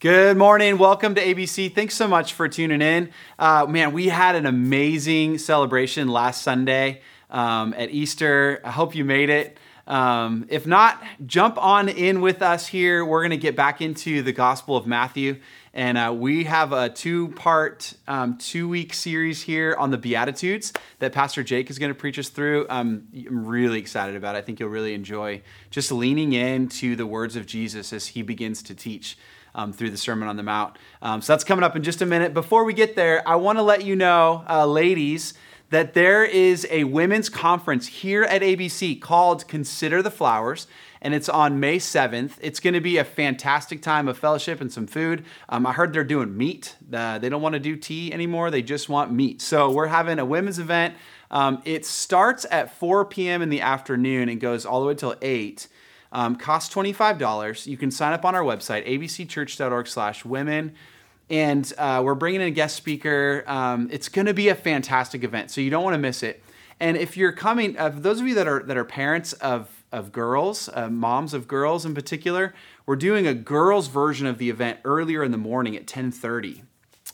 Good morning. Welcome to ABC. Thanks so much for tuning in. Uh, man, we had an amazing celebration last Sunday um, at Easter. I hope you made it. Um, if not, jump on in with us here. We're going to get back into the Gospel of Matthew. And uh, we have a two part, um, two week series here on the Beatitudes that Pastor Jake is going to preach us through. Um, I'm really excited about it. I think you'll really enjoy just leaning into the words of Jesus as he begins to teach um, through the Sermon on the Mount. Um, so that's coming up in just a minute. Before we get there, I want to let you know, uh, ladies, that there is a women's conference here at ABC called Consider the Flowers and it's on May 7th. It's going to be a fantastic time of fellowship and some food. Um, I heard they're doing meat. Uh, they don't want to do tea anymore, they just want meat. So we're having a women's event. Um, it starts at 4 p.m. in the afternoon and goes all the way till 8. Um, costs $25. You can sign up on our website, abcchurch.org slash women. And uh, we're bringing in a guest speaker. Um, it's going to be a fantastic event, so you don't want to miss it. And if you're coming, uh, those of you that are that are parents of of girls, uh, moms of girls in particular, we're doing a girls version of the event earlier in the morning at 10:30.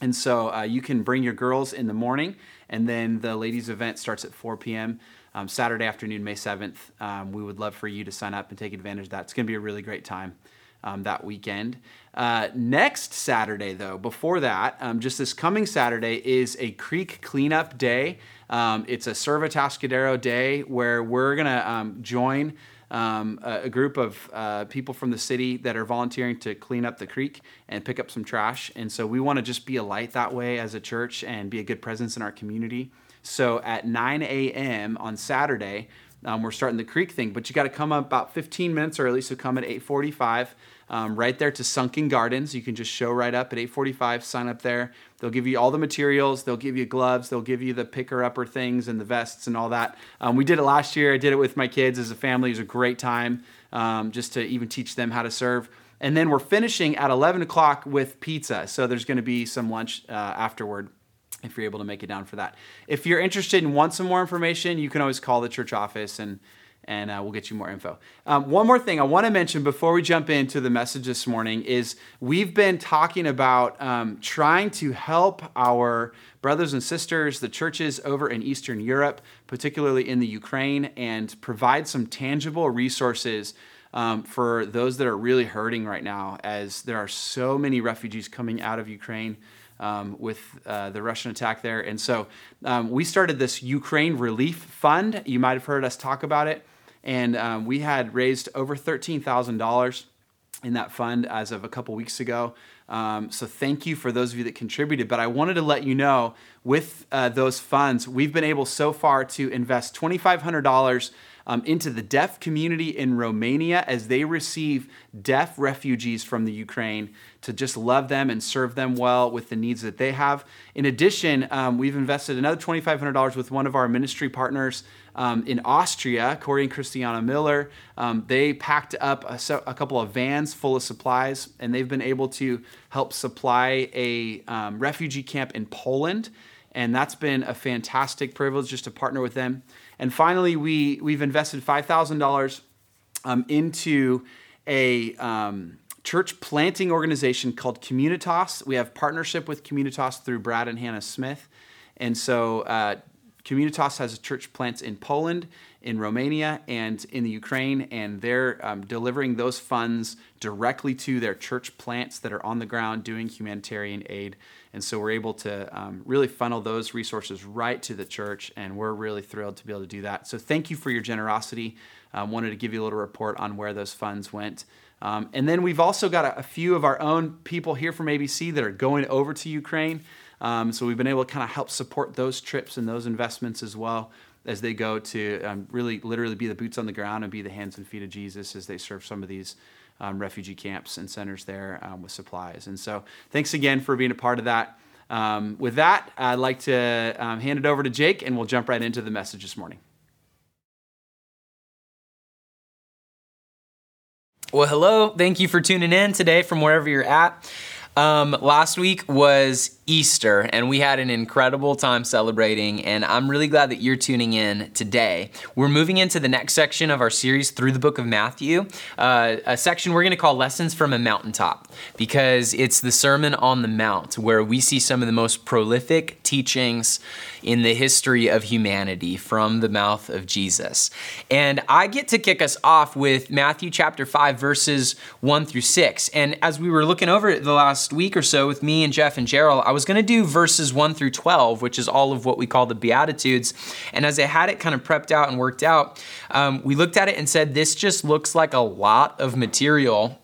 And so uh, you can bring your girls in the morning, and then the ladies' event starts at 4 p.m um, Saturday afternoon, May 7th. Um, we would love for you to sign up and take advantage of that. It's going to be a really great time. Um, that weekend. Uh, next Saturday, though, before that, um, just this coming Saturday is a creek cleanup day. Um, it's a Atascadero day where we're going to um, join um, a, a, group of uh, people from the city that are volunteering to clean up the creek and pick up some trash. And so we want to just be a light that way as a church and be a good presence in our community. So at 9 a.m. on Saturday, um, we're starting the creek thing, but you got to come up about 15 minutes early. So come at 8:45, um, right there to Sunken Gardens. You can just show right up at 8:45. Sign up there. They'll give you all the materials. They'll give you gloves. They'll give you the picker upper things and the vests and all that. Um, we did it last year. I did it with my kids as a family. It was a great time um, just to even teach them how to serve. And then we're finishing at 11 o'clock with pizza. So there's going to be some lunch uh, afterward if you're able to make it down for that. If you're interested and want some more information, you can always call the church office and and uh, we'll get you more info. Um, one more thing I want to mention before we jump into the message this morning is we've been talking about um, trying to help our brothers and sisters, the churches over in Eastern Europe, particularly in the Ukraine, and provide some tangible resources. Um, for those that are really hurting right now, as there are so many refugees coming out of Ukraine um, with uh, the Russian attack there. And so um, we started this Ukraine Relief Fund. You might have heard us talk about it. And um, we had raised over $13,000 in that fund as of a couple weeks ago. Um, so thank you for those of you that contributed. But I wanted to let you know with uh, those funds, we've been able so far to invest $2,500 um, into the deaf community in Romania as they receive deaf refugees from the Ukraine to just love them and serve them well with the needs that they have. In addition, um, we've invested another $2,500 with one of our ministry partners um, in Austria, Corey and Christiana Miller. Um, they packed up a, a, couple of vans full of supplies, and they've been able to help supply a um, refugee camp in Poland. And that's been a fantastic privilege just to partner with them. And finally, we, we've invested $5,000 um, into a um, church planting organization called Communitas. We have partnership with Communitas through Brad and Hannah Smith. And so uh, Communitas has a church plants in Poland, in Romania, and in the Ukraine, and they're um, delivering those funds directly to their church plants that are on the ground doing humanitarian aid. And so we're able to um, really funnel those resources right to the church, and we're really thrilled to be able to do that. So thank you for your generosity. Um, wanted to give you a little report on where those funds went. Um, and then we've also got a, a, few of our own people here from ABC that are going over to Ukraine. Um, so we've been able to kind of help support those trips and those investments as well as they go to um, really literally be the boots on the ground and be the hands and feet of Jesus as they serve some of these um, refugee camps and centers there um, with supplies. And so, thanks again for being a part of that. Um, with that, I'd like to hand it over to Jake, and we'll jump right into the message this morning. Well, hello. Thank you for tuning in today from wherever you're at. Um, last week was Easter, and we had an incredible time celebrating, and I'm really glad that you're tuning in today. We're moving into the next section of our series through the book of Matthew, uh, a section we're going to call Lessons from a Mountaintop, because it's the Sermon on the Mount where we see some of the most prolific teachings in the history of humanity from the mouth of Jesus. And I get to kick us off with Matthew chapter 5, verses 1 through 6. And as we were looking over it the last week or so with me and Jeff and Gerald, I was going to do verses 1 through 12, which is all of what we call the Beatitudes. And as I had it kind of prepped out and worked out, um, we looked at it and said, this just looks like a lot of material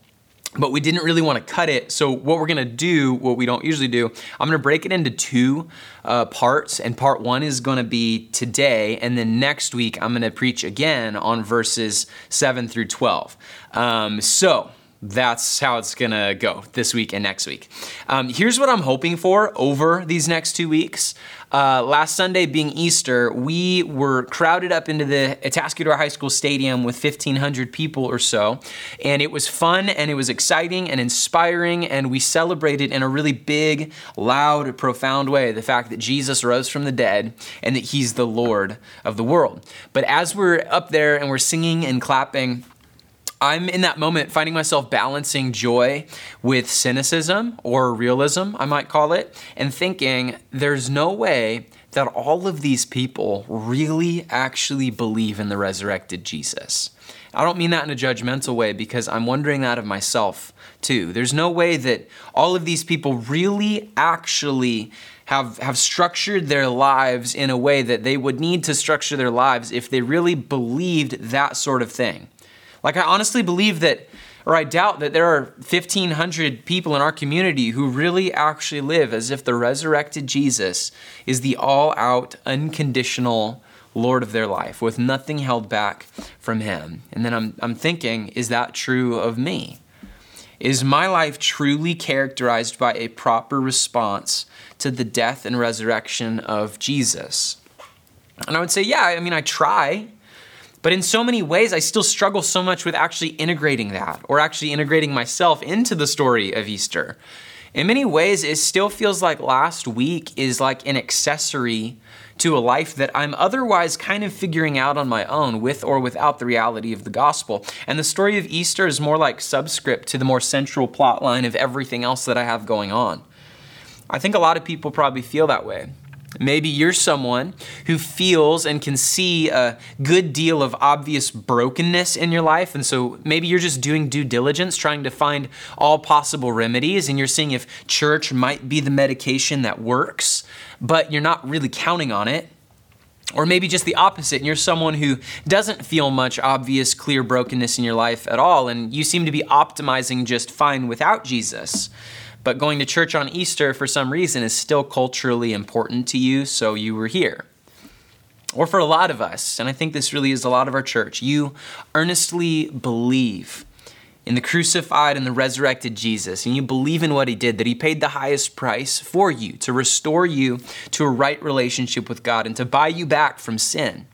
but we didn't really want to cut it. So what we're gonna do, what we don't usually do, I'm gonna break it into two uh, parts, and part one is gonna be today, and then next week I'm gonna preach again on verses seven through 12. Um, so that's how it's gonna go this week and next week. Um, here's what I'm hoping for over these next two weeks. Uh, last Sunday being Easter, we were crowded up into the Atascadero High School Stadium with 1,500 people or so. And it was fun and it was exciting and inspiring. And we celebrated in a really big, loud, profound way the fact that Jesus rose from the dead and that he's the Lord of the world. But as we're up there and we're singing and clapping, I'm in that moment finding myself balancing joy with cynicism or realism, I might call it, and thinking there's no way that all of these people really actually believe in the resurrected Jesus. I don't mean that in a judgmental way because I'm wondering that of myself too. There's no way that all of these people really actually have, have structured their lives in a way that they would need to structure their lives if they really believed that sort of thing. Like, I honestly believe that, or I doubt that there are 1,500 people in our community who really actually live as if the resurrected Jesus is the all out, unconditional Lord of their life with nothing held back from Him. And then I'm, I'm thinking, is that true of me? Is my life truly characterized by a proper response to the death and resurrection of Jesus? And I would say, yeah, I mean, I try. But in so many ways, I still struggle so much with actually integrating that or actually integrating myself into the story of Easter. In many ways, it still feels like last week is like an accessory to a life that I'm otherwise kind of figuring out on my own with or without the reality of the gospel. And the story of Easter is more like subscript to the more central plot line of everything else that I have going on. I think a lot of people probably feel that way. Maybe you're someone who feels and can see a good deal of obvious brokenness in your life. And so maybe you're just doing due diligence, trying to find all possible remedies, and you're seeing if church might be the medication that works, but you're not really counting on it. Or maybe just the opposite, and you're someone who doesn't feel much obvious, clear brokenness in your life at all, and you seem to be optimizing just fine without Jesus. But going to church on Easter for some reason is still culturally important to you, so you were here. Or for a lot of us, and I think this really is a lot of our church, you earnestly believe in the crucified and the resurrected Jesus, and you believe in what he did, that he paid the highest price for you to restore you to a right relationship with God and to buy you back from sin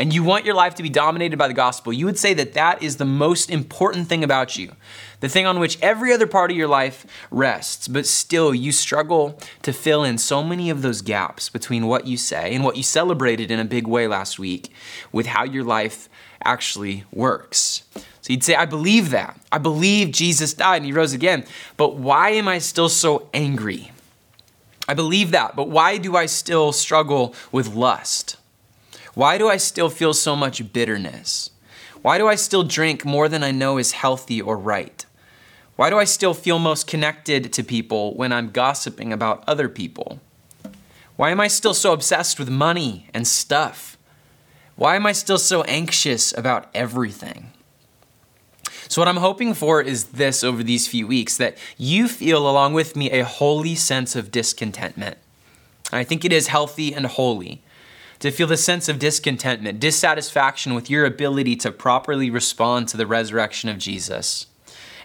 and you want your life to be dominated by the gospel, you would say that that is the most important thing about you, the thing on which every other part of your life rests. But still, you struggle to fill in so many of those gaps between what you say and what you celebrated in a big way last week with how your life actually works. So you'd say, I believe that. I believe Jesus died and he rose again. But why am I still so angry? I believe that, but why do I still struggle with lust? Why do I still feel so much bitterness? Why do I still drink more than I know is healthy or right? Why do I still feel most connected to people when I'm gossiping about other people? Why am I still so obsessed with money and stuff? Why am I still so anxious about everything? So, what I'm hoping for is this over these few weeks that you feel, along with me, a holy sense of discontentment. I think it is healthy and holy to feel the sense of discontentment, dissatisfaction with your ability to properly respond to the resurrection of Jesus,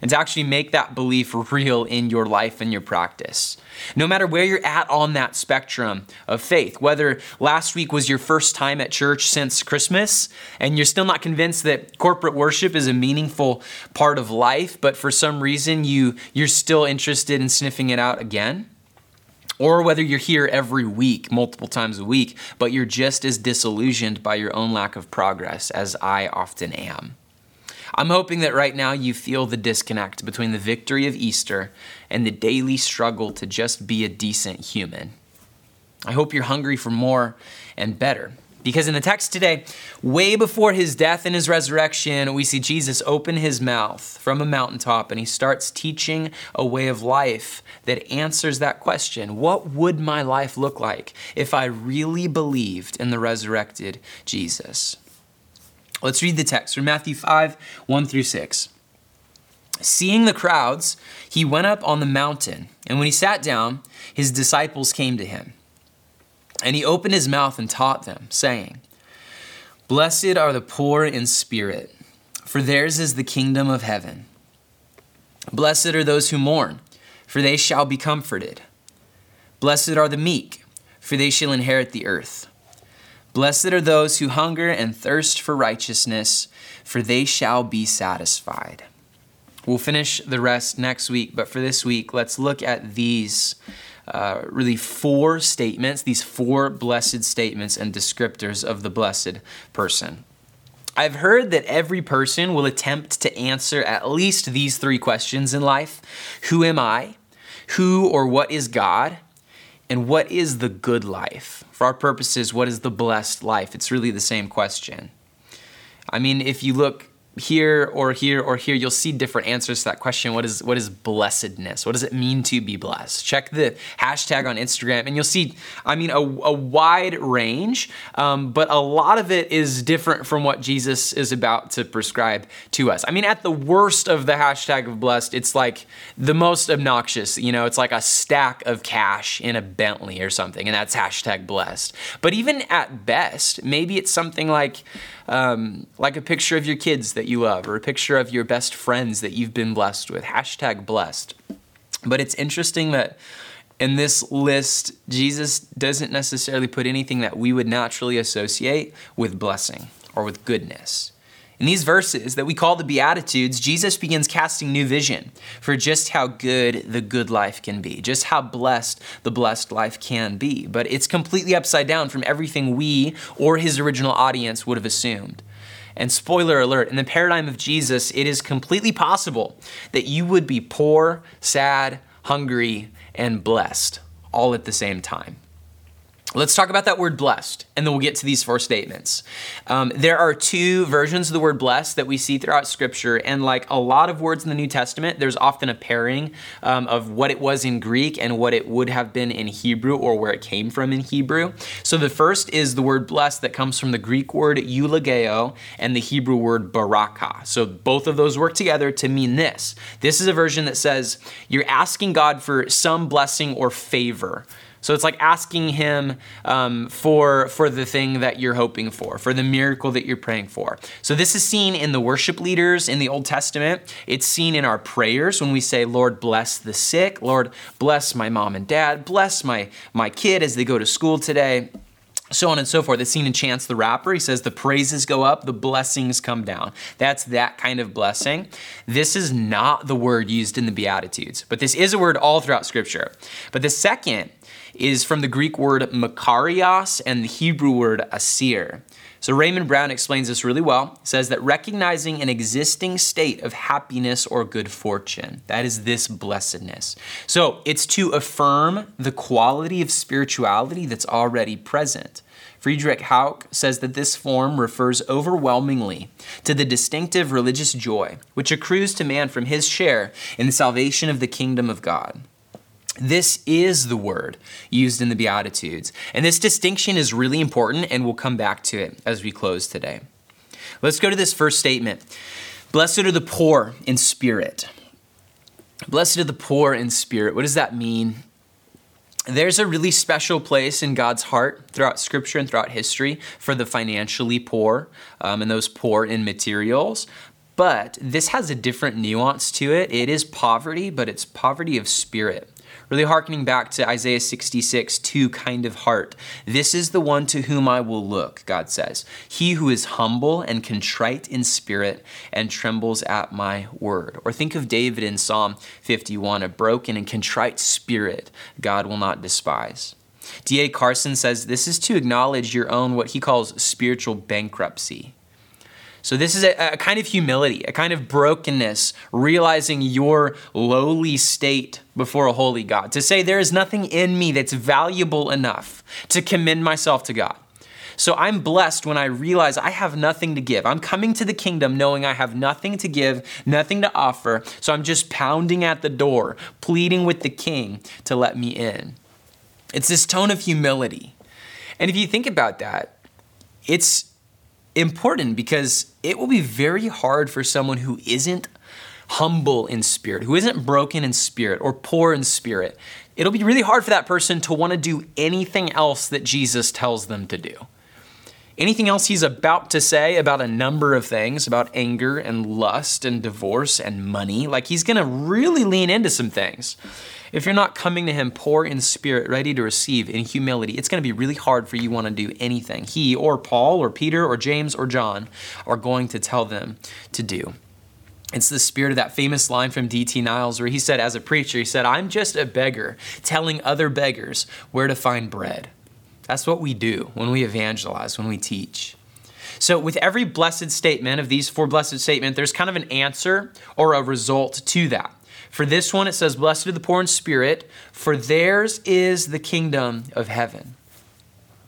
and to actually make that belief real in your life and your practice. No matter where you're at on that spectrum of faith, whether last week was your first time at church since Christmas and you're still not convinced that corporate worship is a meaningful part of life, but for some reason you, you're still interested in sniffing it out again or whether you're here every week, multiple times a week, but you're just as disillusioned by your own lack of progress as I often am. I'm hoping that right now you feel the disconnect between the victory of Easter and the daily struggle to just be a decent human. I hope you're hungry for more and better. Because in the text today, way before his death and his resurrection, we see Jesus open his mouth from a mountaintop and he starts teaching a way of life that answers that question What would my life look like if I really believed in the resurrected Jesus? Let's read the text from Matthew 5 1 through 6. Seeing the crowds, he went up on the mountain, and when he sat down, his disciples came to him. And he opened his mouth and taught them, saying, Blessed are the poor in spirit, for theirs is the kingdom of heaven. Blessed are those who mourn, for they shall be comforted. Blessed are the meek, for they shall inherit the earth. Blessed are those who hunger and thirst for righteousness, for they shall be satisfied. We'll finish the rest next week, but for this week, let's look at these uh, really four statements, these four blessed statements and descriptors of the blessed person. I've heard that every person will attempt to answer at least these three questions in life Who am I? Who or what is God? And what is the good life? For our purposes, what is the blessed life? It's really the same question. I mean, if you look here or here or here, you'll see different answers to that question. What is what is blessedness? What does it mean to be blessed? Check the hashtag on Instagram, and you'll see. I mean, a, a wide range, um, but a lot of it is different from what Jesus is about to prescribe to us. I mean, at the worst of the hashtag of blessed, it's like the most obnoxious. You know, it's like a stack of cash in a Bentley or something, and that's hashtag blessed. But even at best, maybe it's something like um, like a picture of your kids that you love or a picture of your best friends that you've been blessed with. Hashtag blessed. But it's interesting that in this list, Jesus doesn't necessarily put anything that we would naturally associate with blessing or with goodness. In these verses that we call the Beatitudes, Jesus begins casting new vision for just how good the good life can be, just how blessed the blessed life can be. But it's completely upside down from everything we or his original audience would have assumed. And spoiler alert, in the paradigm of Jesus, it is completely possible that you would be poor, sad, hungry, and blessed all at the same time. Let's talk about that word blessed, and then we'll get to these four statements. Um, there are two versions of the word blessed that we see throughout Scripture, and like a lot of words in the New Testament, there's often a pairing um, of what it was in Greek and what it would have been in Hebrew or where it came from in Hebrew. So the first is the word blessed that comes from the Greek word eulogio and the Hebrew word baraka. So both of those work together to mean this. This is a version that says you're asking God for some blessing or favor. So it's like asking Him um, for, for the thing that you're hoping for, for the miracle that you're praying for. So this is seen in the worship leaders in the Old Testament. It's seen in our prayers when we say, Lord, bless the sick. Lord, bless my mom and dad. Bless my, my kid as they go to school today so on and so forth. It's seen in Chance the Rapper. He says the praises go up, the blessings come down. That's that kind of blessing. This is not the word used in the Beatitudes, but this is a word all throughout Scripture. But the second is from the Greek word makarios and the Hebrew word asir. So Raymond Brown explains this really well. He says that recognizing an existing state of happiness or good fortune, that is this blessedness. So it's to affirm the quality of spirituality that's already present. Friedrich Hauck says that this form refers overwhelmingly to the distinctive religious joy which accrues to man from his share in the salvation of the kingdom of God. This is the word used in the Beatitudes. And this distinction is really important, and we'll come back to it as we close today. Let's go to this first statement Blessed are the poor in spirit. Blessed are the poor in spirit. What does that mean? There's a really special place in God's heart throughout scripture and throughout history for the financially poor um, and those poor in materials. But this has a different nuance to it. It is poverty, but it's poverty of spirit. Really harkening back to Isaiah 66, 2 kind of heart. This is the one to whom I will look, God says. He who is humble and contrite in spirit and trembles at my word. Or think of David in Psalm 51, a broken and contrite spirit God will not despise. D.A. Carson says this is to acknowledge your own, what he calls spiritual bankruptcy. So, this is a, a, kind of humility, a kind of brokenness, realizing your lowly state before a holy God. To say, there is nothing in me that's valuable enough to commend myself to God. So, I'm blessed when I realize I have nothing to give. I'm coming to the kingdom knowing I have nothing to give, nothing to offer. So, I'm just pounding at the door, pleading with the king to let me in. It's this tone of humility. And if you think about that, it's important because it will be very hard for someone who isn't humble in spirit, who isn't broken in spirit or poor in spirit. It'll be really hard for that person to want to do anything else that Jesus tells them to do. Anything else he's about to say about a number of things, about anger and lust and divorce and money, like he's going to really lean into some things. If you're not coming to him poor in spirit, ready to receive in humility, it's going to be really hard for you want to do anything he or Paul or Peter or James or John are going to tell them to do. It's the spirit of that famous line from D.T. Niles where he said, as a preacher, he said, I'm just a beggar telling other beggars where to find bread. That's what we do when we evangelize, when we teach. So, with every blessed statement of these four blessed statements, there's kind of an answer or a result to that. For this one, it says, Blessed are the poor in spirit, for theirs is the kingdom of heaven.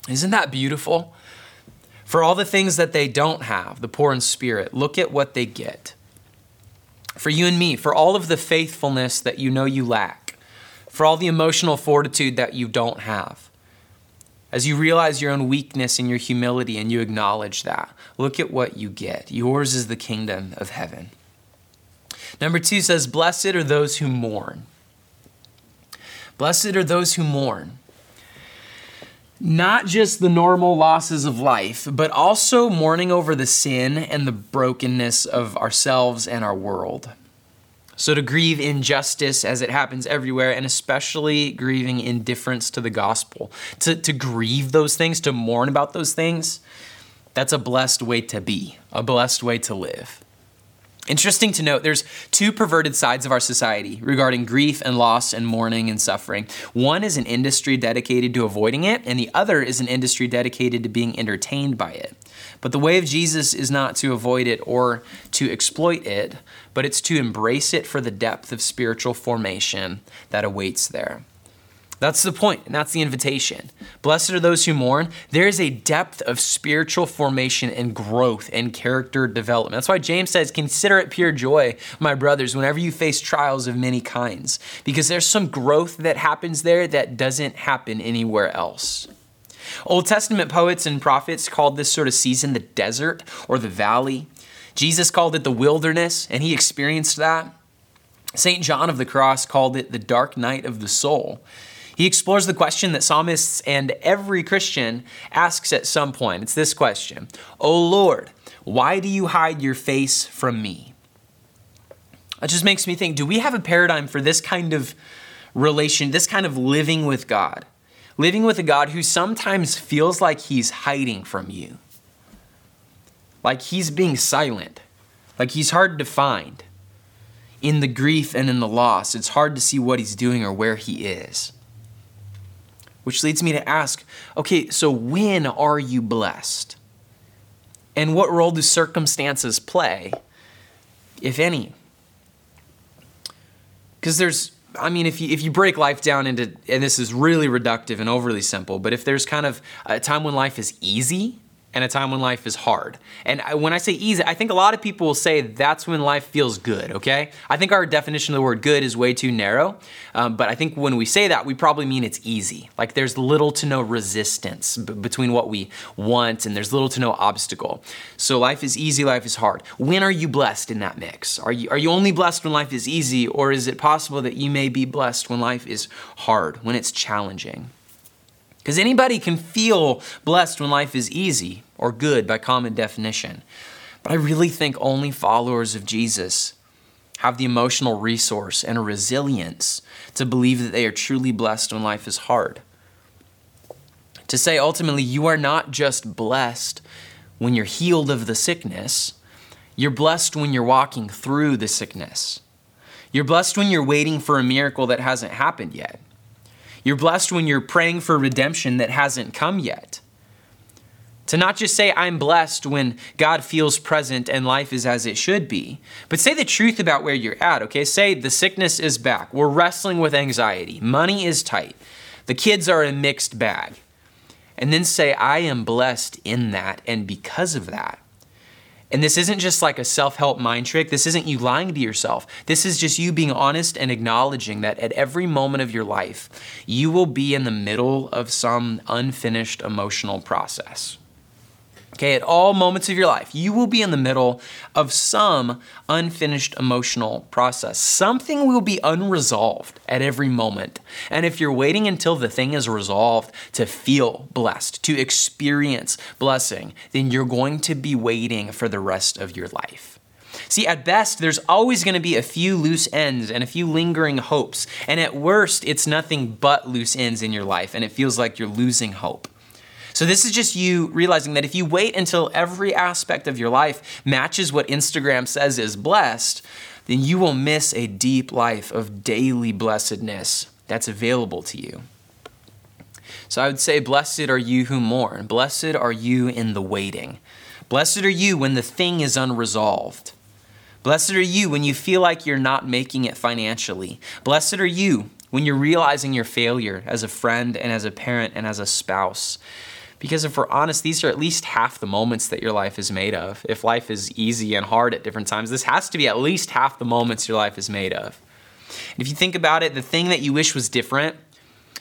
Isn't that beautiful? For all the things that they don't have, the poor in spirit, look at what they get. For you and me, for all of the faithfulness that you know you lack, for all the emotional fortitude that you don't have, as you realize your own weakness and your humility and you acknowledge that, look at what you get. Yours is the kingdom of heaven. Number two says, Blessed are those who mourn. Blessed are those who mourn. Not just the normal losses of life, but also mourning over the sin and the brokenness of ourselves and our world. So, to grieve injustice as it happens everywhere, and especially grieving indifference to the gospel, to, to grieve those things, to mourn about those things, that's a blessed way to be, a blessed way to live. Interesting to note, there's two perverted sides of our society regarding grief and loss and mourning and suffering. One is an industry dedicated to avoiding it, and the other is an industry dedicated to being entertained by it. But the way of Jesus is not to avoid it or to exploit it, but it's to embrace it for the depth of spiritual formation that awaits there. That's the point, and that's the invitation. Blessed are those who mourn. There is a depth of spiritual formation and growth and character development. That's why James says, Consider it pure joy, my brothers, whenever you face trials of many kinds, because there's some growth that happens there that doesn't happen anywhere else. Old Testament poets and prophets called this sort of season the desert or the valley. Jesus called it the wilderness, and he experienced that. St. John of the Cross called it the dark night of the soul. He explores the question that psalmists and every Christian asks at some point. It's this question O Lord, why do you hide your face from me? It just makes me think do we have a paradigm for this kind of relation, this kind of living with God? Living with a God who sometimes feels like he's hiding from you, like he's being silent, like he's hard to find. In the grief and in the loss, it's hard to see what he's doing or where he is. Which leads me to ask okay, so when are you blessed? And what role do circumstances play, if any? Because there's, I mean, if you, if you break life down into, and this is really reductive and overly simple, but if there's kind of a time when life is easy and a time when life is hard. And when I say easy, I think a lot of people will say that's when life feels good, okay? I think our definition of the word good is way too narrow. Um, but I think when we say that, we probably mean it's easy. Like there's little to no resistance b- between what we want and there's little to no obstacle. So life is easy, life is hard. When are you blessed in that mix? Are you, are you only blessed when life is easy, or is it possible that you may be blessed when life is hard, when it's challenging? Because anybody can feel blessed when life is easy or good by common definition. But I really think only followers of Jesus have the emotional resource and a resilience to believe that they are truly blessed when life is hard. To say ultimately, you are not just blessed when you're healed of the sickness, you're blessed when you're walking through the sickness. You're blessed when you're waiting for a miracle that hasn't happened yet. You're blessed when you're praying for redemption that hasn't come yet. To not just say, I'm blessed when God feels present and life is as it should be, but say the truth about where you're at, okay? Say the sickness is back. We're wrestling with anxiety. Money is tight. The kids are a mixed bag. And then say, I am blessed in that and because of that. And this isn't just like a self help mind trick. This isn't you lying to yourself. This is just you being honest and acknowledging that at every moment of your life, you will be in the middle of some unfinished emotional process. Okay, at all moments of your life, you will be in the middle of some unfinished emotional process. Something will be unresolved at every moment. And if you're waiting until the thing is resolved to feel blessed, to experience blessing, then you're going to be waiting for the rest of your life. See, at best, there's always going to be a few loose ends and a few lingering hopes. And at worst, it's nothing but loose ends in your life, and it feels like you're losing hope. So, this is just you realizing that if you wait until every aspect of your life matches what Instagram says is blessed, then you will miss a deep life of daily blessedness that's available to you. So, I would say, Blessed are you who mourn. Blessed are you in the waiting. Blessed are you when the thing is unresolved. Blessed are you when you feel like you're not making it financially. Blessed are you when you're realizing your failure as a friend and as a parent and as a spouse. Because if we're honest, these are at least half the moments that your life is made of. If life is easy and hard at different times, this has to be at least half the moments your life is made of. And if you think about it, the thing that you wish was different,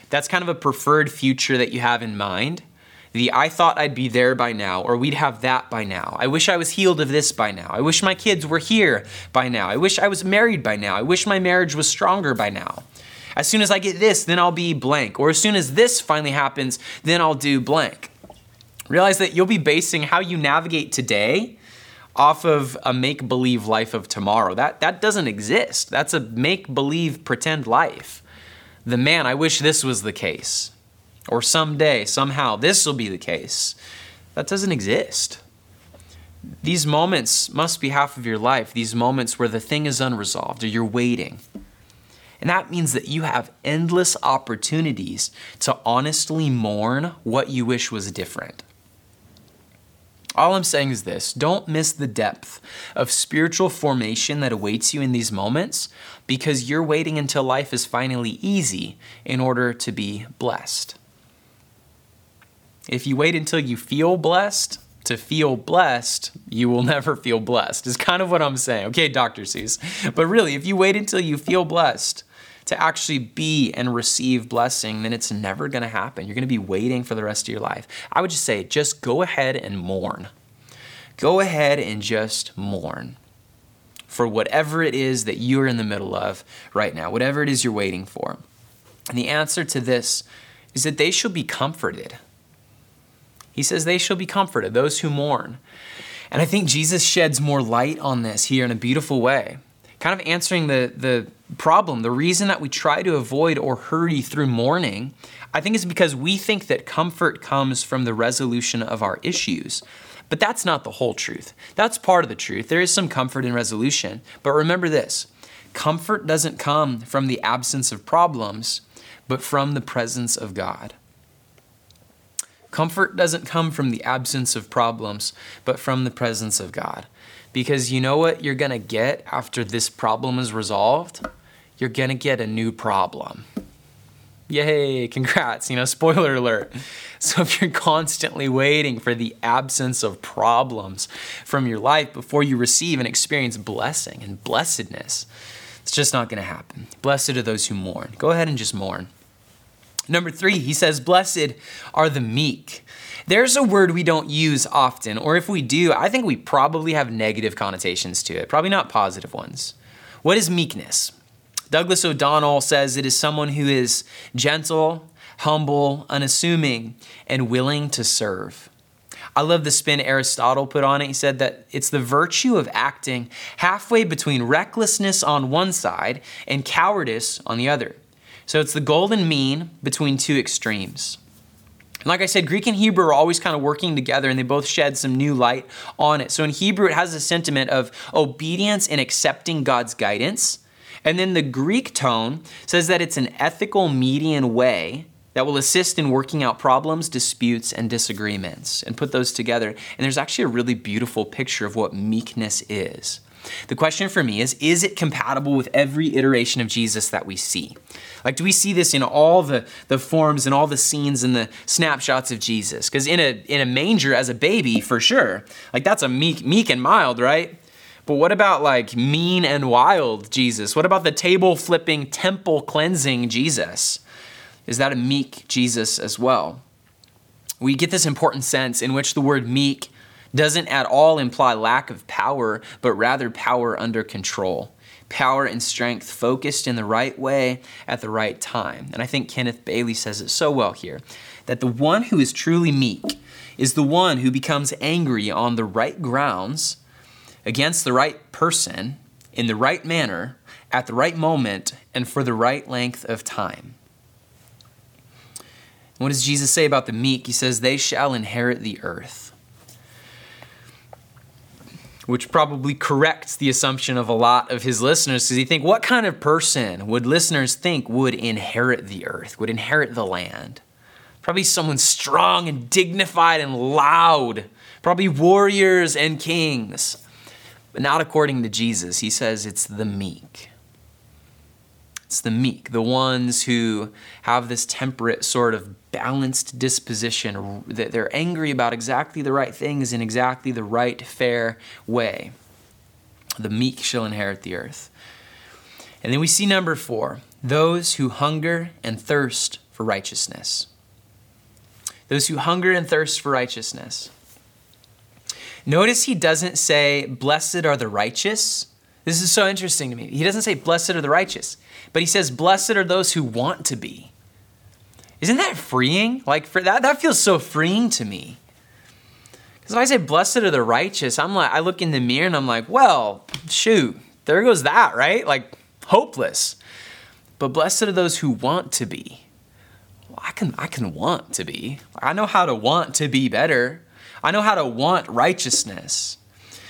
that's kind of a preferred future that you have in mind. The I thought I'd be there by now, or we'd have that by now. I wish I was healed of this by now. I wish my kids were here by now. I wish I was married by now. I wish my marriage was stronger by now. As soon as I get this, then I'll be blank. Or as soon as this finally happens, then I'll do blank. Realize that you'll be basing how you navigate today off of a make believe life of tomorrow. That, that doesn't exist. That's a make believe pretend life. The man, I wish this was the case. Or someday, somehow, this will be the case. That doesn't exist. These moments must be half of your life, these moments where the thing is unresolved or you're waiting. And that means that you have endless opportunities to honestly mourn what you wish was different. All I'm saying is this don't miss the depth of spiritual formation that awaits you in these moments because you're waiting until life is finally easy in order to be blessed. If you wait until you feel blessed, to feel blessed, you will never feel blessed, is kind of what I'm saying. Okay, Dr. Seuss. But really, if you wait until you feel blessed, to actually be and receive blessing, then it's never to happen. You're to be waiting for the rest of your life. I would just say, just go ahead and mourn. Go ahead and just mourn for whatever it is that you're in the middle of right now, whatever it is you're waiting for. And the answer to this is that they shall be comforted. He says, They shall be comforted, those who mourn. And I think Jesus sheds more light on this here in a beautiful way kind of answering the, the problem, the reason that we try to avoid or hurry through mourning, I think is because we think that comfort comes from the resolution of our issues. But that's not the whole truth. That's part of the truth. There is some comfort in resolution. But remember this comfort doesn't come from the absence of problems, but from the presence of God. Comfort doesn't come from the absence of problems, but from the presence of God. Because you know what you're gonna get after this problem is resolved? You're gonna get a new problem. Yay, congrats, you know, spoiler alert. So if you're constantly waiting for the absence of problems from your life before you receive and experience blessing and blessedness, it's just not gonna happen. Blessed are those who mourn. Go ahead and just mourn. Number three, he says, Blessed are the meek. There's a word we don't use often, or if we do, I think we probably have negative connotations to it, probably not positive ones. What is meekness? Douglas O'Donnell says it is someone who is gentle, humble, unassuming, and willing to serve. I love the spin Aristotle put on it. He said that it's the virtue of acting halfway between recklessness on one side and cowardice on the other. So it's the golden mean between two extremes. And like I said, Greek and Hebrew are always kind of working together and they both shed some new light on it. So in Hebrew, it has a sentiment of obedience and accepting God's guidance. And then the Greek tone says that it's an ethical median way that will assist in working out problems, disputes, and disagreements, and put those together. And there's actually a really beautiful picture of what meekness is. The question for me is Is it compatible with every iteration of Jesus that we see? Like, do we see this in all the, the forms and all the scenes and the snapshots of Jesus? Because in a, in a manger as a baby, for sure, like that's a meek, meek and mild, right? But what about like mean and wild Jesus? What about the table flipping, temple cleansing Jesus? Is that a meek Jesus as well? We get this important sense in which the word meek doesn't at all imply lack of power, but rather power under control. Power and strength focused in the right way at the right time. And I think Kenneth Bailey says it so well here that the one who is truly meek is the one who becomes angry on the right grounds against the right person in the right manner at the right moment and for the right length of time. What does Jesus say about the meek? He says, They shall inherit the earth. Which probably corrects the assumption of a lot of his listeners because you think, what kind of person would listeners think would inherit the earth, would inherit the land? Probably someone strong and dignified and loud, probably warriors and kings. But not according to Jesus. He says it's the meek. It's the meek, the ones who have this temperate sort of balanced disposition, that they're angry about exactly the right things in exactly the right, fair way. The meek shall inherit the earth. And then we see number four those who hunger and thirst for righteousness. Those who hunger and thirst for righteousness. Notice he doesn't say, Blessed are the righteous. This is so interesting to me. He doesn't say, Blessed are the righteous, but he says, Blessed are those who want to be. Isn't that freeing? Like for that, that feels so freeing to me. Because if I say blessed are the righteous, I'm like, I look in the mirror and I'm like, well, shoot, there goes that, right? Like hopeless. But blessed are those who want to be. Well, I can I can want to be. I know how to want to be better. I know how to want righteousness.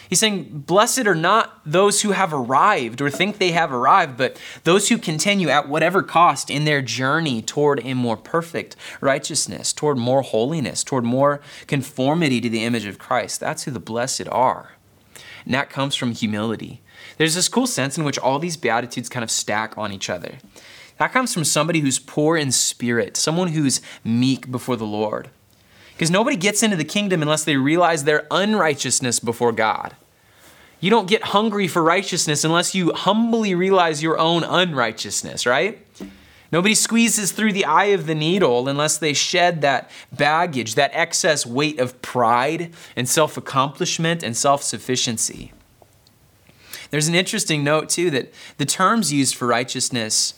He's saying, Blessed are not those who have arrived or think they have arrived, but those who continue at whatever cost in their journey toward a more perfect righteousness, toward more holiness, toward more conformity to the image of Christ. That's who the blessed are. And that comes from humility. There's this cool sense in which all these Beatitudes kind of stack on each other. That comes from somebody who's poor in spirit, someone who's meek before the Lord. Because nobody gets into the kingdom unless they realize their unrighteousness before God. You don't get hungry for righteousness unless you humbly realize your own unrighteousness, right? Nobody squeezes through the eye of the needle unless they shed that baggage, that excess weight of pride and self accomplishment and self sufficiency. There's an interesting note, too, that the terms used for righteousness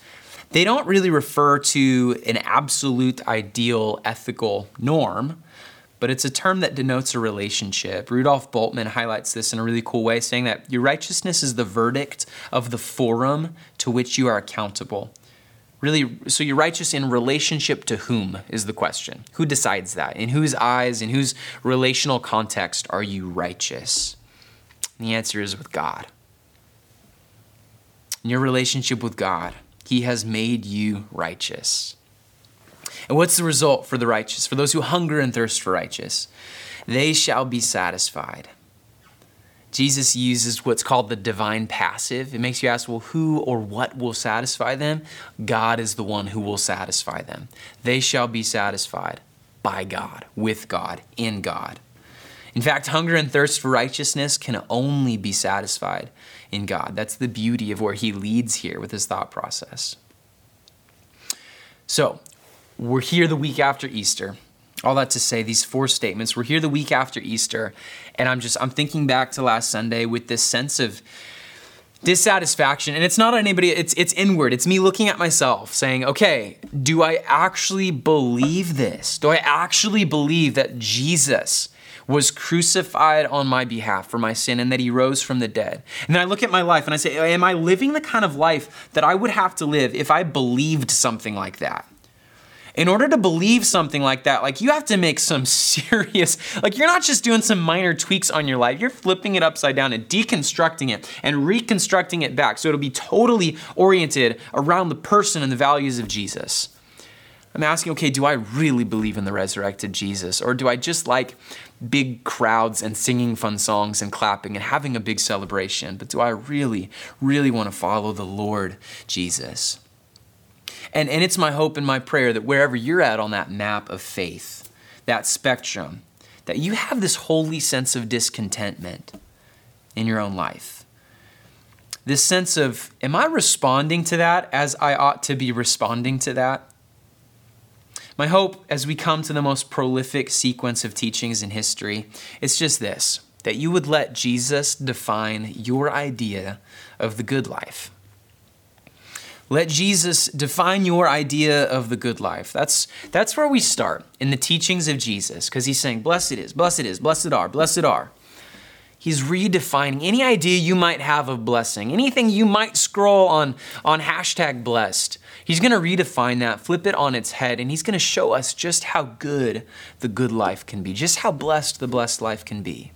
they don't really refer to an absolute ideal ethical norm but it's a term that denotes a relationship. Rudolf Bultmann highlights this in a really cool way, saying that your righteousness is the verdict of the forum to which you are accountable. Really, so you're righteous in relationship to whom is the question. Who decides that? In whose eyes, in whose relational context are you righteous? And the answer is with God. In your relationship with God, He has made you righteous. And what's the result for the righteous? For those who hunger and thirst for righteous, they shall be satisfied. Jesus uses what's called the divine passive. It makes you ask, well, who or what will satisfy them? God is the one who will satisfy them. They shall be satisfied by God, with God, in God. In fact, hunger and thirst for righteousness can only be satisfied in God. That's the beauty of where he leads here with his thought process. So, we're here the week after Easter. All that to say, these four statements, we're here the week after Easter, and I'm just, I'm thinking back to last Sunday with this sense of dissatisfaction and it's not anybody it's it's inward it's me looking at myself saying okay do i actually believe this do i actually believe that jesus was crucified on my behalf for my sin and that he rose from the dead. And then I look at my life and I say, Am I living the kind of life that I would have to live if I believed something like that? In order to believe something like that, like you have to make some serious, like you're not just doing some minor tweaks on your life, you're flipping it upside down and deconstructing it and reconstructing it back so it'll be totally oriented around the person and the values of Jesus. I'm asking, okay, do I really believe in the resurrected Jesus? Or do I just like big crowds and singing fun songs and clapping and having a big celebration? But do I really, really want to follow the Lord Jesus? And, and it's my hope and my prayer that wherever you're at on that map of faith, that spectrum, that you have this holy sense of discontentment in your own life. This sense of, am I responding to that as I ought to be responding to that? My hope as we come to the most prolific sequence of teachings in history, it's just this that you would let Jesus define your idea of the good life. Let Jesus define your idea of the good life. That's, that's where we start in the teachings of Jesus, because he's saying, Blessed is, blessed is, blessed are, blessed are. He's redefining any idea you might have of blessing, anything you might scroll on, on hashtag blessed. He's going to redefine that, flip it on its head, and he's going to show us just how good the good life can be, just how blessed the blessed life can be.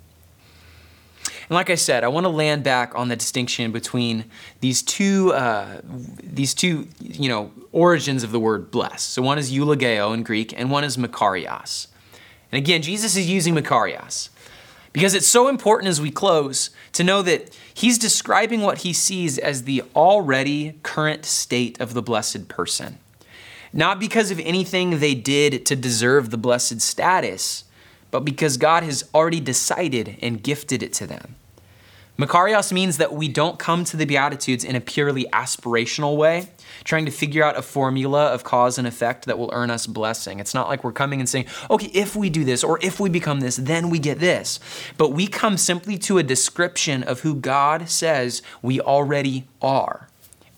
And like I said, I want to land back on the distinction between these two, uh, these two, you know, origins of the word bless. So one is eulogio in Greek, and one is makarios. And again, Jesus is using makarios because it's so important as we close to know that he's describing what he sees as the already current state of the blessed person. Not because of anything they did to deserve the blessed status, but because God has already decided and gifted it to them. Makarios means that we don't come to the Beatitudes in a purely aspirational way, trying to figure out a formula of cause and effect that will earn us blessing. It's not like we're coming and saying, okay, if we do this or if we become this, then we get this. But we come simply to a description of who God says we already are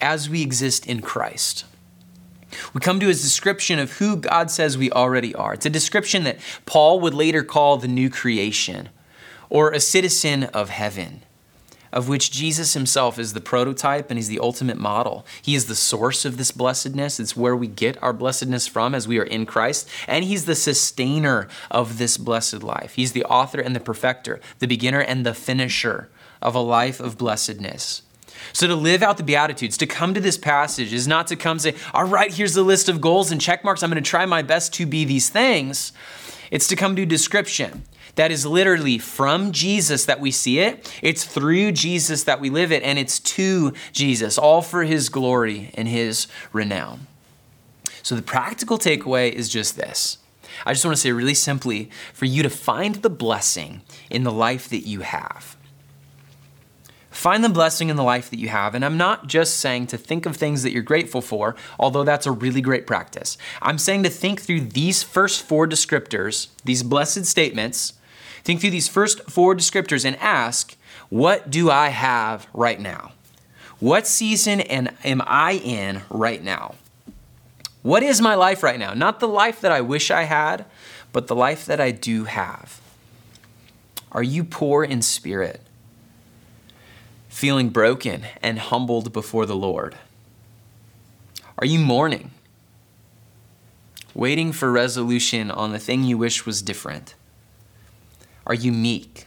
as we exist in Christ. We come to his description of who God says we already are. It's a description that Paul would later call the new creation or a citizen of heaven of which Jesus himself is the prototype and he's the ultimate model. He is the source of this blessedness. It's where we get our blessedness from as we are in Christ. And he's the sustainer of this blessed life. He's the author and the perfecter, the beginner and the finisher of a life of blessedness. So to live out the Beatitudes, to come to this passage is not to come say, all right, here's the list of goals and check marks. I'm going to try my best to be these things. It's to come to description that is literally from Jesus that we see it. It's through Jesus that we live it, and it's to Jesus, all for his glory and his renown. So the practical takeaway is just this. I just want to say really simply for you to find the blessing in the life that you have. Find the blessing in the life that you have. And I'm not just saying to think of things that you're grateful for, although that's a really great practice. I'm saying to think through these first four descriptors, these blessed statements, Think through these first four descriptors and ask, what do I have right now? What season am I in right now? What is my life right now? Not the life that I wish I had, but the life that I do have. Are you poor in spirit? Feeling broken and humbled before the Lord? Are you mourning? Waiting for resolution on the thing you wish was different? Are you meek?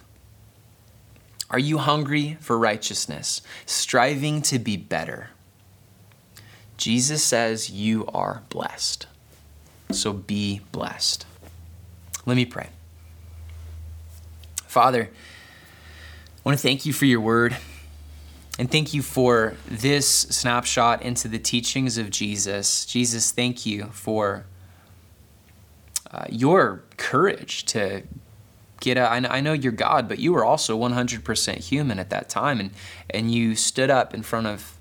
Are you hungry for righteousness, striving to be better? Jesus says you are blessed. So be blessed. Let me pray. Father, I want to thank you for your word and thank you for this snapshot into the teachings of Jesus. Jesus, thank you for uh, your courage to get out. I know you're God, but you were also 100% human at that time. And, and you stood up in front of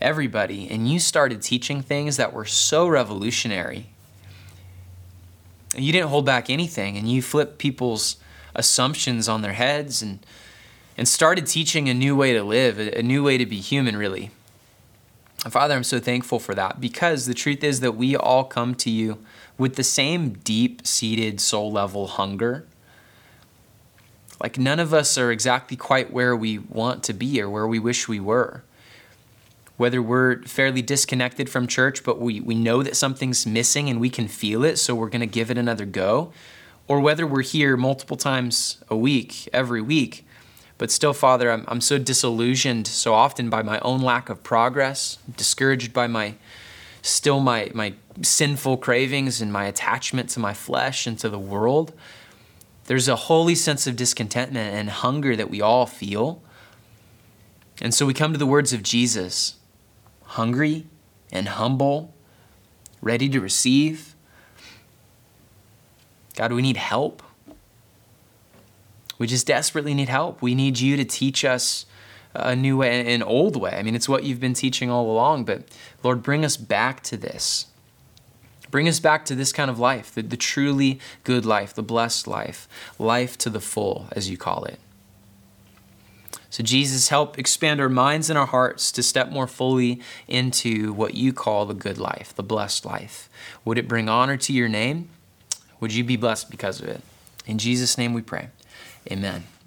everybody and you started teaching things that were so revolutionary. You didn't hold back anything and you flipped people's assumptions on their heads and, and started teaching a new way to live, a, new way to be human, really. Father, I'm so thankful for that because the truth is that we all come to you with the same deep seated soul level hunger Like none of us are exactly quite where we want to be or where we wish we were. Whether we're fairly disconnected from church, but we, we know that something's missing and we can feel it, so we're going to give it another go. Or whether we're here multiple times a week, every week, but still, Father, I'm, I'm so disillusioned so often by my own lack of progress, discouraged by my still my, my sinful cravings and my attachment to my flesh and to the world. There's a holy sense of discontentment and hunger that we all feel. And so we come to the words of Jesus hungry and humble, ready to receive. God, we need help. We just desperately need help. We need you to teach us a new way, an old way. I mean, it's what you've been teaching all along, but Lord, bring us back to this. Bring us back to this kind of life, the, the truly good life, the blessed life, life to the full, as you call it. So, Jesus, help expand our minds and our hearts to step more fully into what you call the good life, the blessed life. Would it bring honor to your name? Would you be blessed because of it? In Jesus' name we pray. Amen.